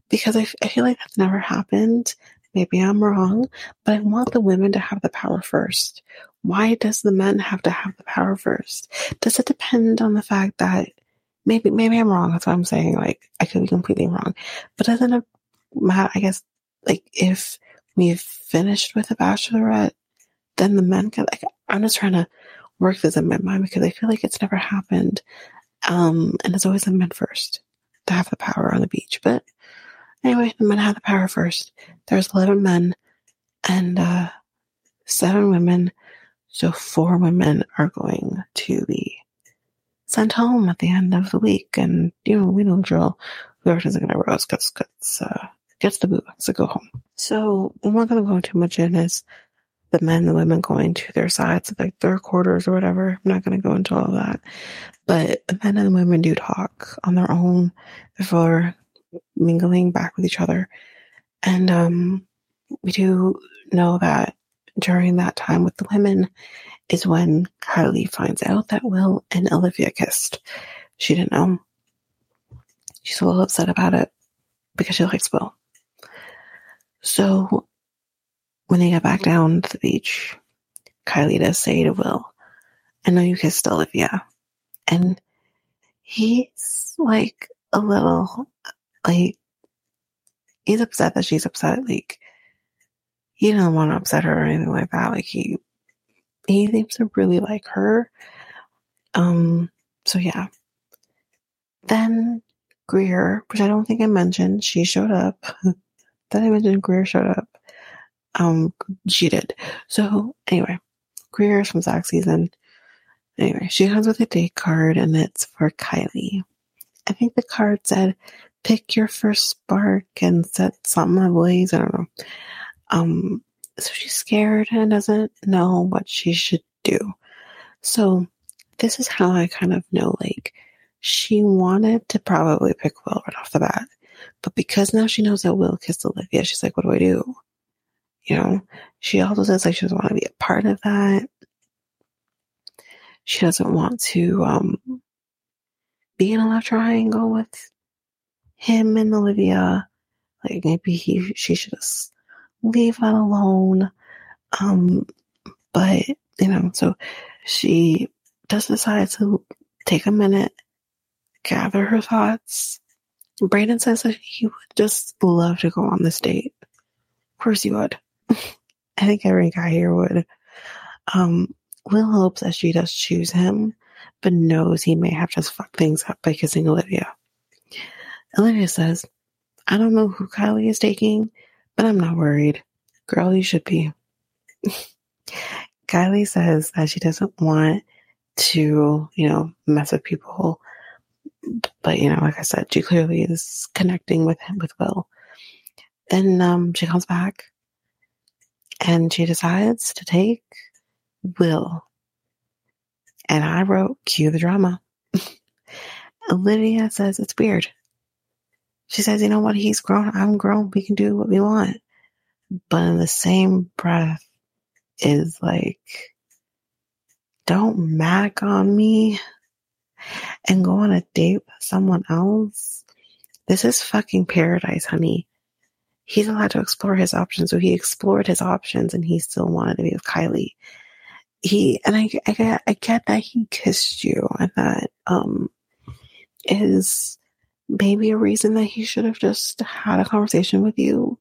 Because I, I feel like that's never happened. Maybe I'm wrong, but I want the women to have the power first. Why does the men have to have the power first? Does it depend on the fact that maybe maybe I'm wrong? That's what I'm saying. Like I could be completely wrong, but doesn't it matter? I guess like if we've finished with the Bachelorette, then the men can like I'm just trying to work this in my mind because I feel like it's never happened. Um, and it's always the men first to have the power on the beach. But anyway, the men have the power first. There's 11 men and uh, seven women. So four women are going to be sent home at the end of the week. And, you know, we know drill. Whoever doesn't get a rose gets, gets, uh, gets the boo, to go home. So I'm not going to go too much in as the men and the women going to their sides, like their quarters or whatever. I'm not going to go into all of that. But the men and the women do talk on their own before mingling back with each other. And um, we do know that during that time with the women is when Kylie finds out that Will and Olivia kissed. She didn't know. She's a little upset about it because she likes Will. So when they get back down to the beach, Kylie does say to Will, I know you kissed Olivia. And he's like a little, like, he's upset that she's upset. Like, he didn't want to upset her or anything like that. Like, he, he seems to really like her. Um, so yeah. Then Greer, which I don't think I mentioned, she showed up. then I mentioned Greer showed up. Um, she did. So anyway, Greer is from Zach season. Anyway, she comes with a date card and it's for Kylie. I think the card said, pick your first spark and set something ablaze. I don't know. Um, so she's scared and doesn't know what she should do. So this is how I kind of know, like, she wanted to probably pick Will right off the bat. But because now she knows that Will kissed Olivia, she's like, what do I do? You know, she also says like she doesn't want to be a part of that. She doesn't want to um, be in a love triangle with him and Olivia. Like maybe he she should just leave that alone. Um, but you know, so she does decide to take a minute, gather her thoughts. Brayden says that he would just love to go on this date. Of course he would. I think every guy here would. Um, Will hopes that she does choose him, but knows he may have just fucked things up by kissing Olivia. Olivia says, I don't know who Kylie is taking, but I'm not worried. Girl, you should be. Kylie says that she doesn't want to, you know, mess with people. But, you know, like I said, she clearly is connecting with him, with Will. then um, she comes back and she decides to take Will. And I wrote, cue the drama. Olivia says it's weird. She says, you know what? He's grown. I'm grown. We can do what we want. But in the same breath is like, don't mag on me and go on a date with someone else. This is fucking paradise, honey. He's allowed to explore his options. So he explored his options and he still wanted to be with Kylie. He, and I, I get, I get that he kissed you and that, um, is maybe a reason that he should have just had a conversation with you.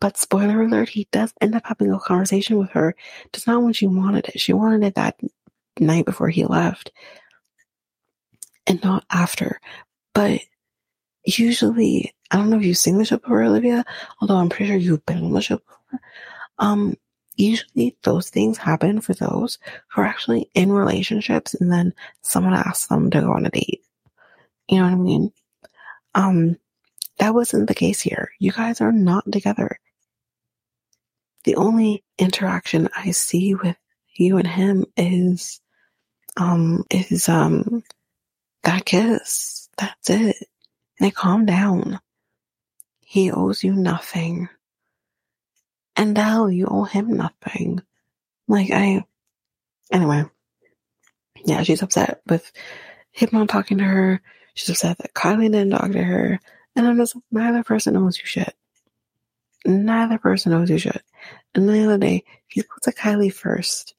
But spoiler alert, he does end up having a conversation with her. Just not when she wanted it. She wanted it that night before he left and not after. But usually, I don't know if you've seen the show before, Olivia, although I'm pretty sure you've been on the show before. Um, usually those things happen for those who are actually in relationships and then someone asks them to go on a date. You know what I mean? Um, that wasn't the case here. You guys are not together. The only interaction I see with you and him is, um, is, um, that kiss. That's it. And it calm down. He owes you nothing. And now you owe him nothing. Like I, anyway. Yeah, she's upset with him not talking to her. She's upset that Kylie didn't talk to her. And I'm just, neither person owes you shit. Neither person owes you shit. And the other day, he spoke to Kylie first.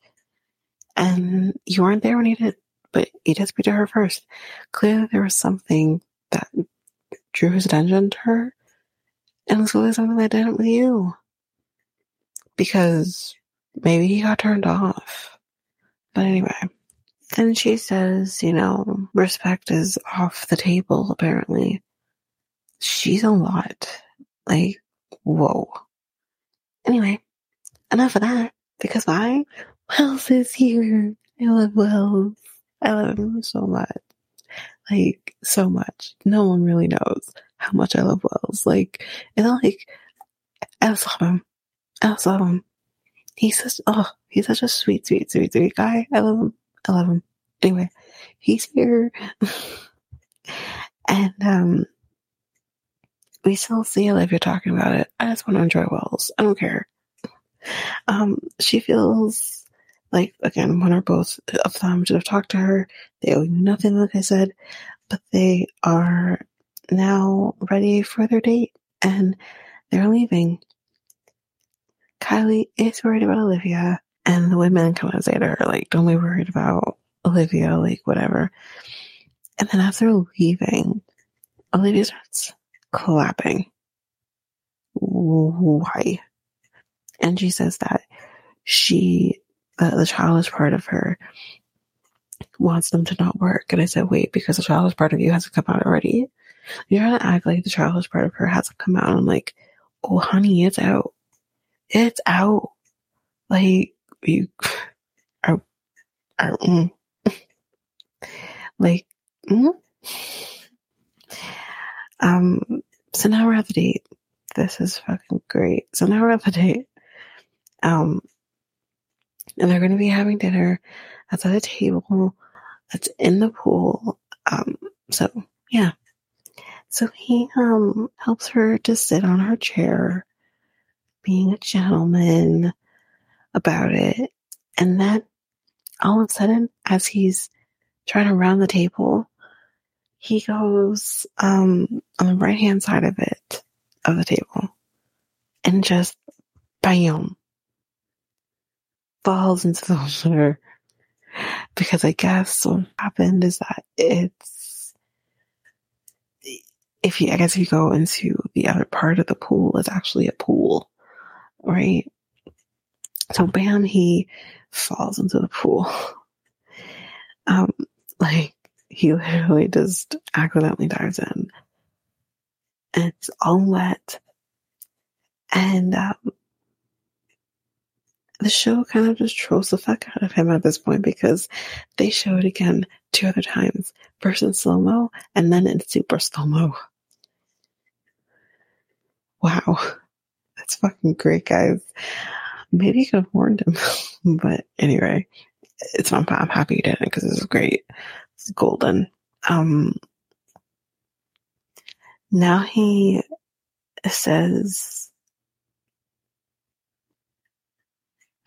And you weren't there when he did, but he did speak to her first. Clearly there was something that drew his attention to her. And it's clearly something that didn't with you. Because maybe he got turned off. But anyway. Then she says, you know, respect is off the table, apparently. She's a lot. Like, whoa. Anyway, enough of that. Because why? Wells is here. I love Wells. I love him so much. Like, so much. No one really knows how much I love Wells. Like, it's not like, I just love him. I just love him. He's such, oh, he's such a sweet, sweet, sweet, sweet guy. I love him. I love him. Anyway, he's here. and um we still see Olivia talking about it. I just want to enjoy Wells. I don't care. Um, she feels like again, one or both of them should have talked to her. They owe nothing, like I said, but they are now ready for their date and they're leaving. Kylie is worried about Olivia, and the women come and say to her, like, don't be worried about Olivia, like whatever. And then as they're leaving, Olivia starts clapping. Why? And she says that she, uh, the childish part of her, wants them to not work. And I said, wait, because the childish part of you hasn't come out already. You're to act like the childish part of her hasn't come out. I'm like, oh, honey, it's out. It's out. Like, you are, are, mm. Like, mm? um, so now we're at the date. This is fucking great. So now we're at the date. Um, and they're going to be having dinner at a table that's in the pool. Um, so yeah. So he, um, helps her to sit on her chair, being a gentleman about it. And then all of a sudden, as he's trying to round the table, he goes um, on the right hand side of it, of the table, and just bam, falls into the water. Because I guess what happened is that it's, if you, I guess if you go into the other part of the pool, it's actually a pool, right? So bam, he falls into the pool. Um, like he literally just accidentally dives in. It's all wet. And um, the show kind of just trolls the fuck out of him at this point because they show it again two other times. First in slow mo and then in super slow mo. Wow. That's fucking great, guys. Maybe you could have warned him. but anyway, it's not, I'm happy you didn't because this is great. It's golden. Um, now he says,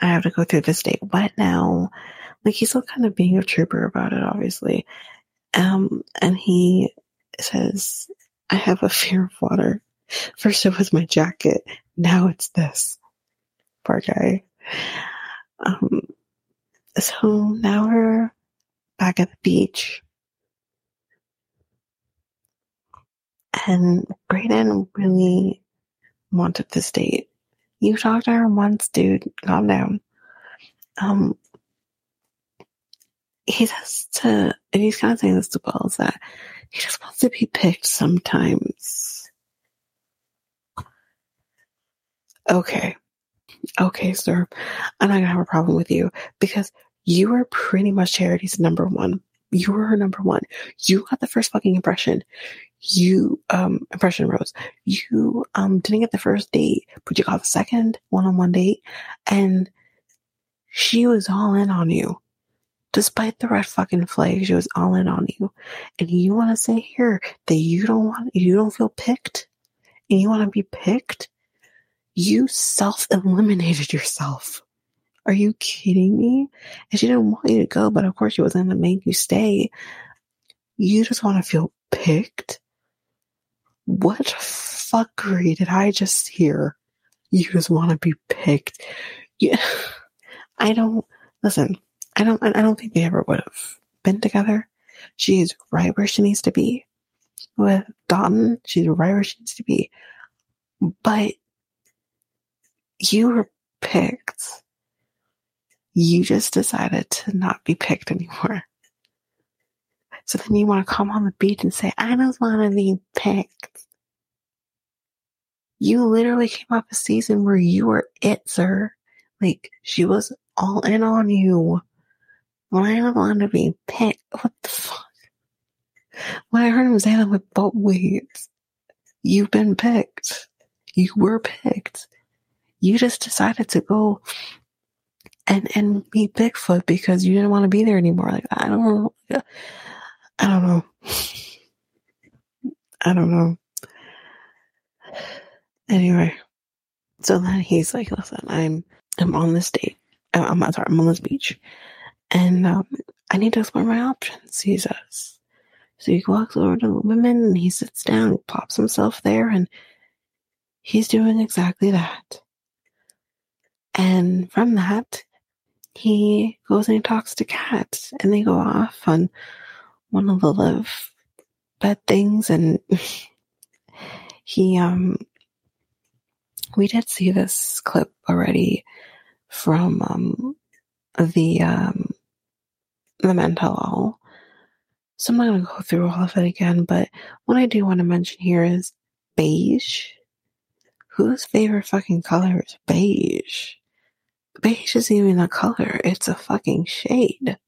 I have to go through this date. What now? Like he's still kind of being a trooper about it, obviously. Um, and he says, I have a fear of water. First it was my jacket. Now it's this. Poor guy. Um, so now we're back at the beach. And Brayden really wanted this date. You talked to her once, dude. Calm down. Um, he has to, and he's kind of saying this to Wells that he just wants to be picked sometimes. Okay. Okay, sir. I'm not gonna have a problem with you because you are pretty much Charity's number one. You were her number one. You got the first fucking impression. You, um, impression rose. You, um, didn't get the first date, but you got the second one-on-one date and she was all in on you. Despite the red fucking flag, she was all in on you. And you want to say here that you don't want, you don't feel picked and you want to be picked? You self eliminated yourself. Are you kidding me? And she didn't want you to go, but of course she wasn't going to make you stay. You just want to feel picked? What fuckery did I just hear? You just want to be picked. Yeah. I don't, listen, I don't, I don't think they ever would have been together. She's right where she needs to be. With Dotun, she's right where she needs to be. But you were picked you just decided to not be picked anymore. So then you want to come on the beach and say, I don't want to be picked. You literally came off a season where you were it, sir. Like, she was all in on you. Well, I don't want to be picked. What the fuck? When I heard him say that with both ways, you've been picked. You were picked. You just decided to go and and be Bigfoot because you didn't want to be there anymore. Like I don't know. I don't know. I don't know. Anyway, so then he's like, "Listen, I'm I'm on this date. I'm, I'm sorry, I'm on this beach, and um, I need to explore my options." He says. So he walks over to the women and he sits down, pops himself there, and he's doing exactly that. And from that, he goes and he talks to cats and they go off on one of the live bed things, and he um we did see this clip already from um the um the mental all So I'm not gonna go through all of it again, but what I do want to mention here is beige. Whose favorite fucking color is beige? Beige isn't even a color, it's a fucking shade.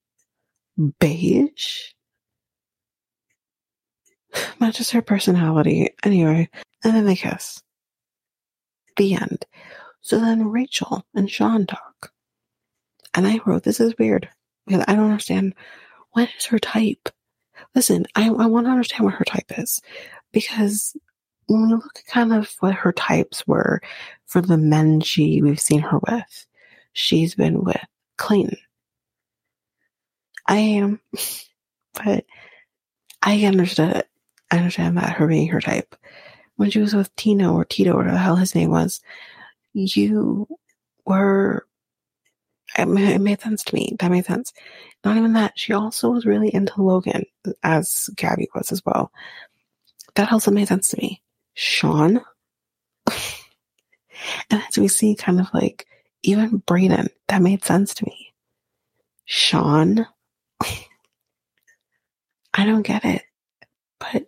Beige? Matches her personality. Anyway, and then they kiss. The end. So then Rachel and Sean talk. And I wrote, this is weird. Because I don't understand what is her type. Listen, I, I want to understand what her type is. Because when we look at kind of what her types were for the men she we've seen her with, she's been with Clayton. I am, but I understood it. I understand that her being her type. When she was with Tino or Tito or whatever the hell his name was, you were, it made sense to me. That made sense. Not even that. She also was really into Logan, as Gabby was as well. That also made sense to me. Sean. and as we see kind of like even Brayden, that made sense to me. Sean, I don't get it. But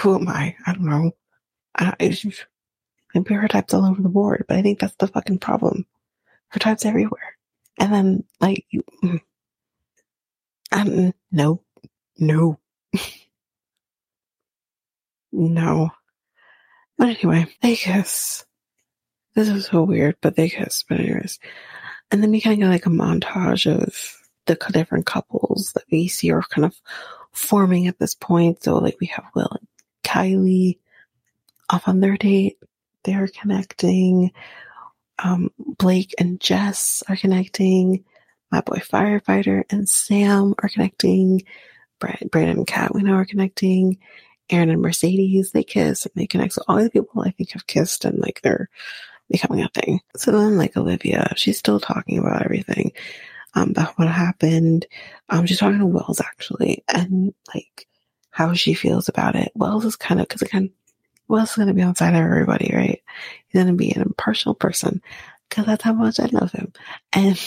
who am I? I don't know. I, maybe her type's all over the board, but I think that's the fucking problem. Her type's everywhere. And then, like, you, um, no, no, no. But anyway, they kiss. This is so weird, but they kiss. But anyways, and then we kind of get like a montage of the different couples that we see are kind of forming at this point. So like we have Will and Kylie off on their date. They're connecting. Um, Blake and Jess are connecting. My boy firefighter and Sam are connecting. Brayden and Kat we know are connecting. Aaron and Mercedes, they kiss and they connect. So all these people I think have kissed and like they're becoming a thing. So then like Olivia, she's still talking about everything. Um, about what happened. Um, she's talking to Wells actually and like how she feels about it. Wells is kind of, cause again, Wells is going to be on side of everybody, right? He's going to be an impartial person because that's how much I love him. And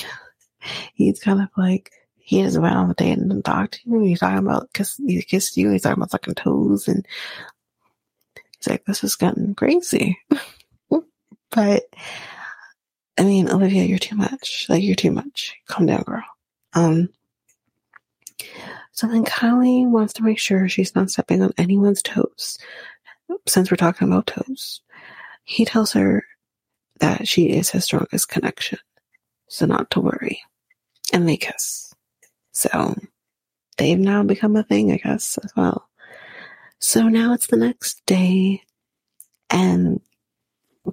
he's kind of like, he just went on the date and talked to you. And He's talking about kiss, he kissed you. He's talking about sucking toes, and he's like, "This is getting crazy." but I mean, Olivia, you're too much. Like you're too much. Calm down, girl. Um. So then Kylie wants to make sure she's not stepping on anyone's toes. Since we're talking about toes, he tells her that she is his strongest connection. So not to worry. And they kiss. So they've now become a thing, I guess, as well. So now it's the next day, and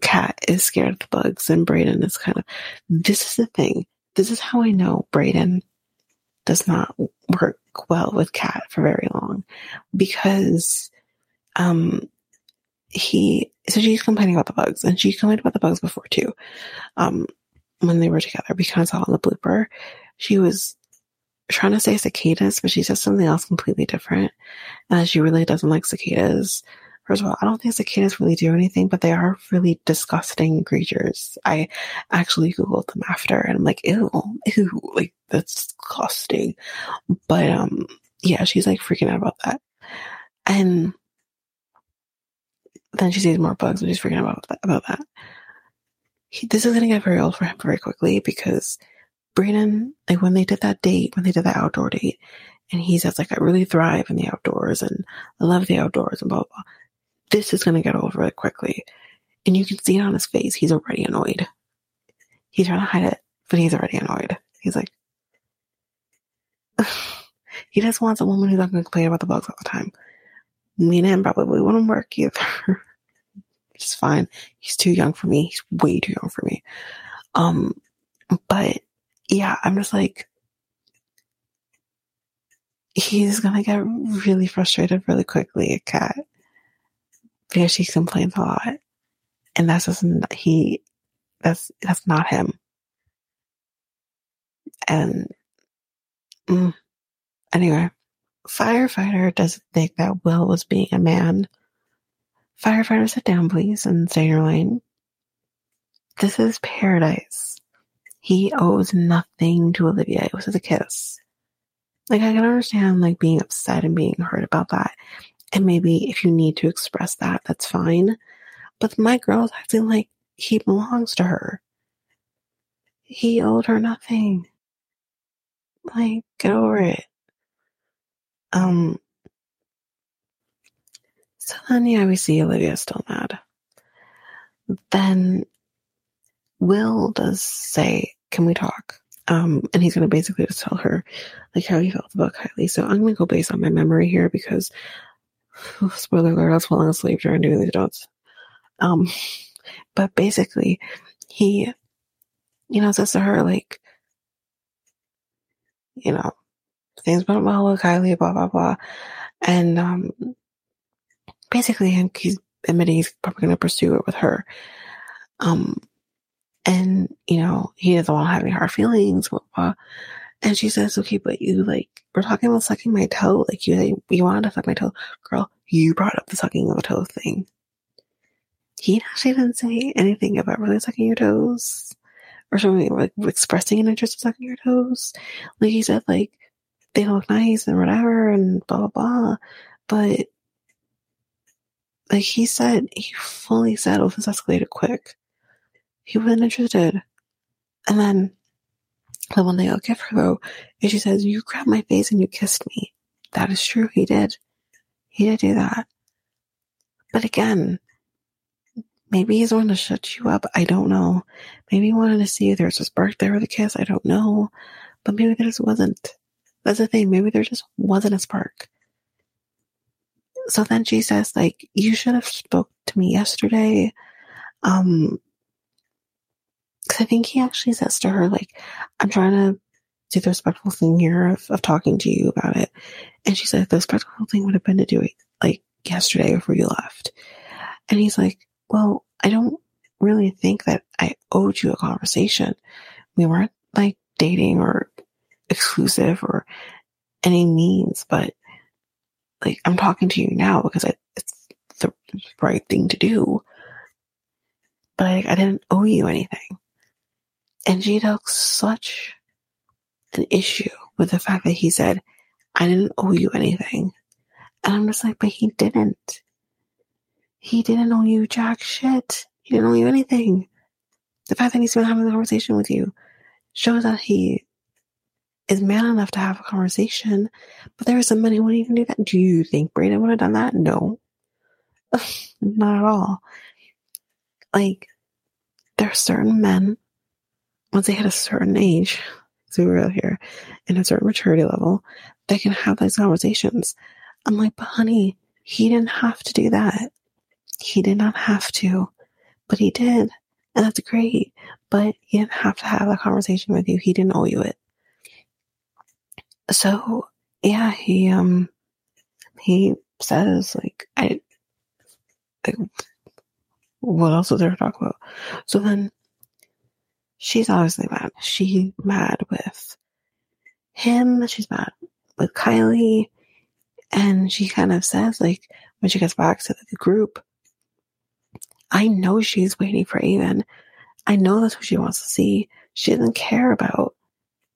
Kat is scared of the bugs, and Brayden is kind of. This is the thing. This is how I know Brayden does not work well with Kat for very long because um he so she's complaining about the bugs and she complained about the bugs before too um when they were together because on the blooper she was trying to say cicadas, but she says something else completely different. And she really doesn't like cicadas. First of all, I don't think cicadas really do anything, but they are really disgusting creatures. I actually Googled them after and I'm like, ew, ew, like that's disgusting. But, um, yeah, she's like freaking out about that. And then she sees more bugs and she's freaking out about that. About that. He, this is to get very old for him very quickly because Brayden, like when they did that date, when they did that outdoor date, and he says like, I really thrive in the outdoors and I love the outdoors and blah, blah, blah. This is going to get over really quickly. And you can see it on his face. He's already annoyed. He's trying to hide it, but he's already annoyed. He's like, he just wants a woman who's not going to complain about the bugs all the time. Me and him probably wouldn't work either. It's fine. He's too young for me. He's way too young for me. Um, but yeah, I'm just like, he's gonna get really frustrated really quickly at Kat because she complains a lot, and that's just he. That's that's not him. And mm, anyway, firefighter doesn't think that Will was being a man. Firefighter, sit down, please, and stay in your lane. This is paradise. He owes nothing to Olivia. It was a kiss. Like I can understand like being upset and being hurt about that. And maybe if you need to express that, that's fine. But my girl's acting like he belongs to her. He owed her nothing. Like, get over it. Um so then yeah, we see Olivia still mad. Then Will does say, Can we talk? Um, and he's going to basically just tell her like how he felt about Kylie. So I'm going to go based on my memory here because spoiler alert, I was falling asleep during doing these notes. Um, but basically he, you know, says to her like, you know, things went well with Kylie, blah, blah, blah. And, um, basically he's admitting he's probably going to pursue it with her. Um, and, you know, he doesn't want to have any hard feelings. Blah, blah. And she says, okay, but you like, we're talking about sucking my toe. Like you, you wanted to suck my toe. Girl, you brought up the sucking of a toe thing. He actually didn't say anything about really sucking your toes or something like expressing an interest in sucking your toes. Like he said, like, they look nice and whatever and blah, blah, blah. But like he said, he fully said, oh, this escalated quick. He wasn't interested. And then the one thing I'll give her though is she says, You grabbed my face and you kissed me. That is true. He did. He did do that. But again, Maybe he's wanting to shut you up. I don't know. Maybe he wanted to see if there's a spark there with a kiss. I don't know. But maybe there just wasn't. That's the thing. Maybe there just wasn't a spark. So then she says, like, you should have spoke to me yesterday. Um, cause I think he actually says to her, like, I'm trying to do the respectful thing here of, of talking to you about it. And she said, the respectful thing would have been to do it like yesterday before you left. And he's like, well, I don't really think that I owed you a conversation. We weren't like dating or exclusive or any means, but like I'm talking to you now because I, it's the right thing to do. But I didn't owe you anything. And she took such an issue with the fact that he said, I didn't owe you anything. And I'm just like, but he didn't. He didn't owe you jack shit. He didn't owe you anything. The fact that he's been having a conversation with you shows that he is man enough to have a conversation. But there are some men who wouldn't even do that. Do you think Brayden would have done that? No. Not at all. Like, there are certain men, once they hit a certain age, so we're real here, in a certain maturity level, they can have those conversations. I'm like, but honey, he didn't have to do that. He did not have to, but he did. And that's great. But he didn't have to have that conversation with you. He didn't owe you it. So yeah, he um he says like I like what else was there to talk about? So then she's obviously mad. She's mad with him, she's mad with Kylie, and she kind of says like when she gets back to the group, I know she's waiting for Aven. I know that's what she wants to see. She doesn't care about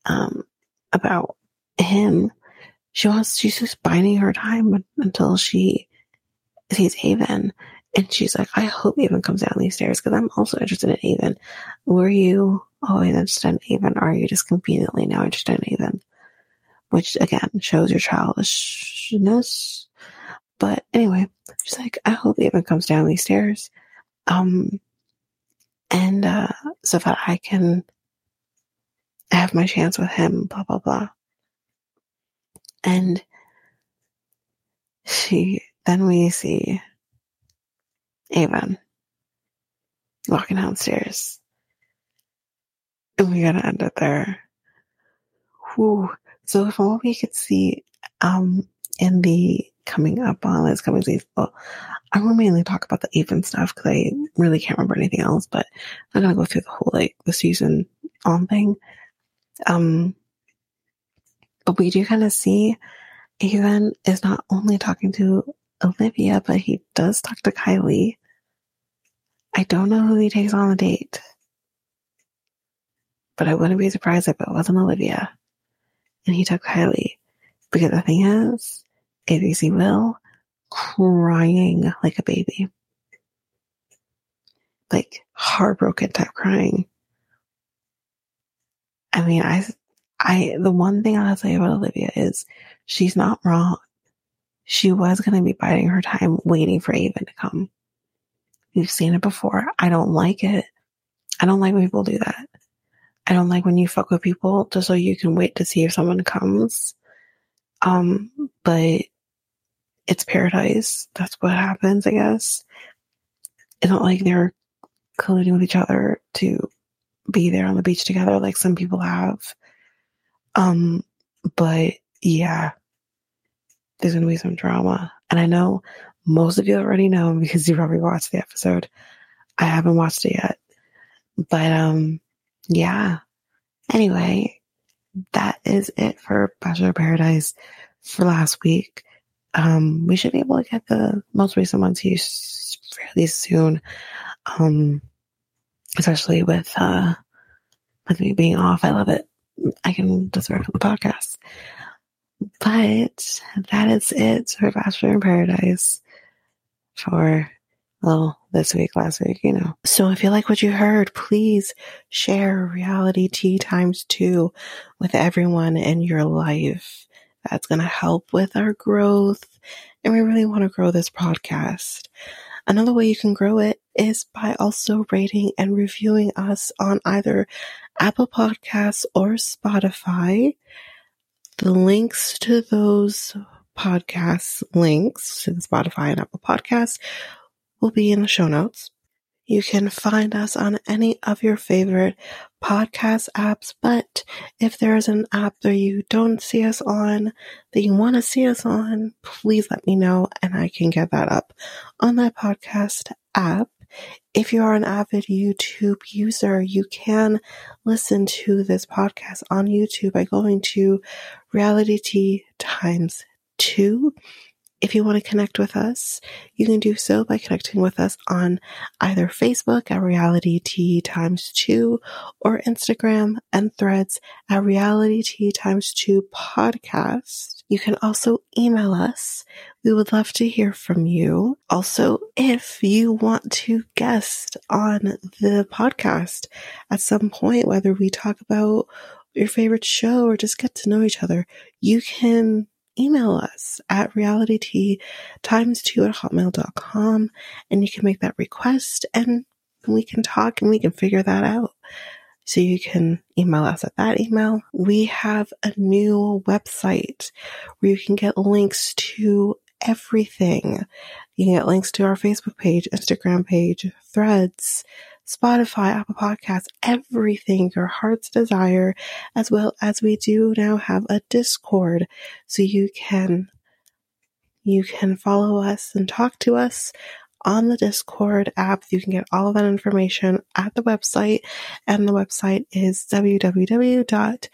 um about him. She wants she's just biding her time until she sees Aven. And she's like, I hope Aven comes down these stairs because I'm also interested in Aven. Were you always interested in Aven? Or are you just conveniently now interested in Aven? Which again shows your childishness. But anyway, she's like, I hope Aven comes down these stairs. Um, and, uh, so that I can have my chance with him, blah, blah, blah. And she, then we see Aven walking downstairs. And we gotta end it there. Whew. So from what we could see, um, in the coming up on this coming season, I will mainly talk about the Aven stuff because I really can't remember anything else, but I'm gonna go through the whole, like, the season on thing. Um, but we do kind of see Aven is not only talking to Olivia, but he does talk to Kylie. I don't know who he takes on the date, but I wouldn't be surprised if it wasn't Olivia and he took Kylie. Because the thing is, see Will crying like a baby, like heartbroken type crying. I mean, I I, the one thing I'll say about Olivia is she's not wrong. She was going to be biding her time waiting for Aven to come. We've seen it before. I don't like it. I don't like when people do that. I don't like when you fuck with people just so you can wait to see if someone comes. Um, but it's paradise. That's what happens, I guess. It's not like they're colluding with each other to be there on the beach together like some people have. Um, but yeah, there's to be some drama. And I know most of you already know because you probably watched the episode. I haven't watched it yet. But, um, yeah. Anyway, that is it for Bachelor Paradise for last week. Um, we should be able to get the most recent ones to you fairly soon. Um, especially with, uh, with me being off. I love it. I can just work on the podcast. But that is it for Bachelor in Paradise for well, this week, last week, you know. So if you like what you heard, please share Realitea times two with everyone in your life. That's going to help with our growth. And we really want to grow this podcast. Another way you can grow it is by also rating and reviewing us on either Apple Podcasts or Spotify. The links to those podcast links to the Spotify and Apple Podcasts will be in the show notes. You can find us on any of your favorite podcast apps, but if there is an app that you don't see us on that you want to see us on, please let me know and I can get that up on that podcast app. If you are an avid YouTube user, you can listen to this podcast on YouTube by going to Realitea times two. If you want to connect with us, you can do so by connecting with us on either Facebook at Realitea times two or Instagram and threads at Realitea times two podcast. You can also email us. We would love to hear from you. Also, if you want to guest on the podcast at some point, whether we talk about your favorite show or just get to know each other, you can email us at realitea times two at hotmail.com and you can make that request and we can talk and we can figure that out. So you can email us at that email. We have a new website where you can get links to everything. You can get links to our Facebook page, Instagram page, threads, Spotify, Apple Podcasts, everything your heart's desire, as well as we do now have a Discord so you can you can follow us and talk to us on the Discord app. You can get all of that information at the website, and the website is www.solo.to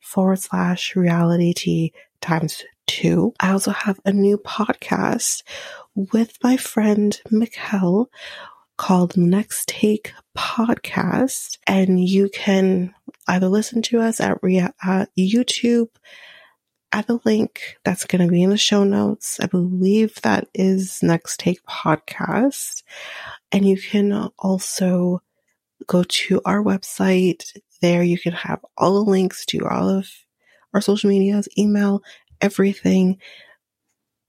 forward slash realitea times two. I also have a new podcast with my friend Mikel called Next Take Podcast. And you can either listen to us at, Rea- at uh, YouTube at the link that's going to be in the show notes. I believe that is Next Take Podcast. And you can also go to our website. There you can have all the links to all of our social medias, email, everything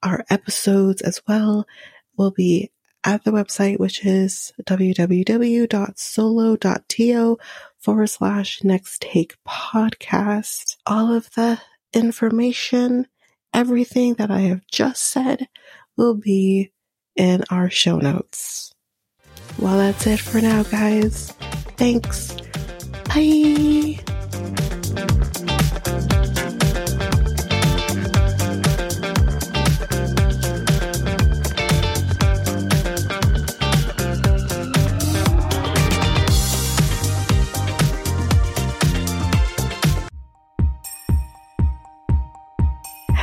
our episodes as well will be at the website, which is www.solo.to forward slash next take podcast. All of the information, everything that I have just said will be in our show notes. Well, that's it for now, guys. Thanks. Bye.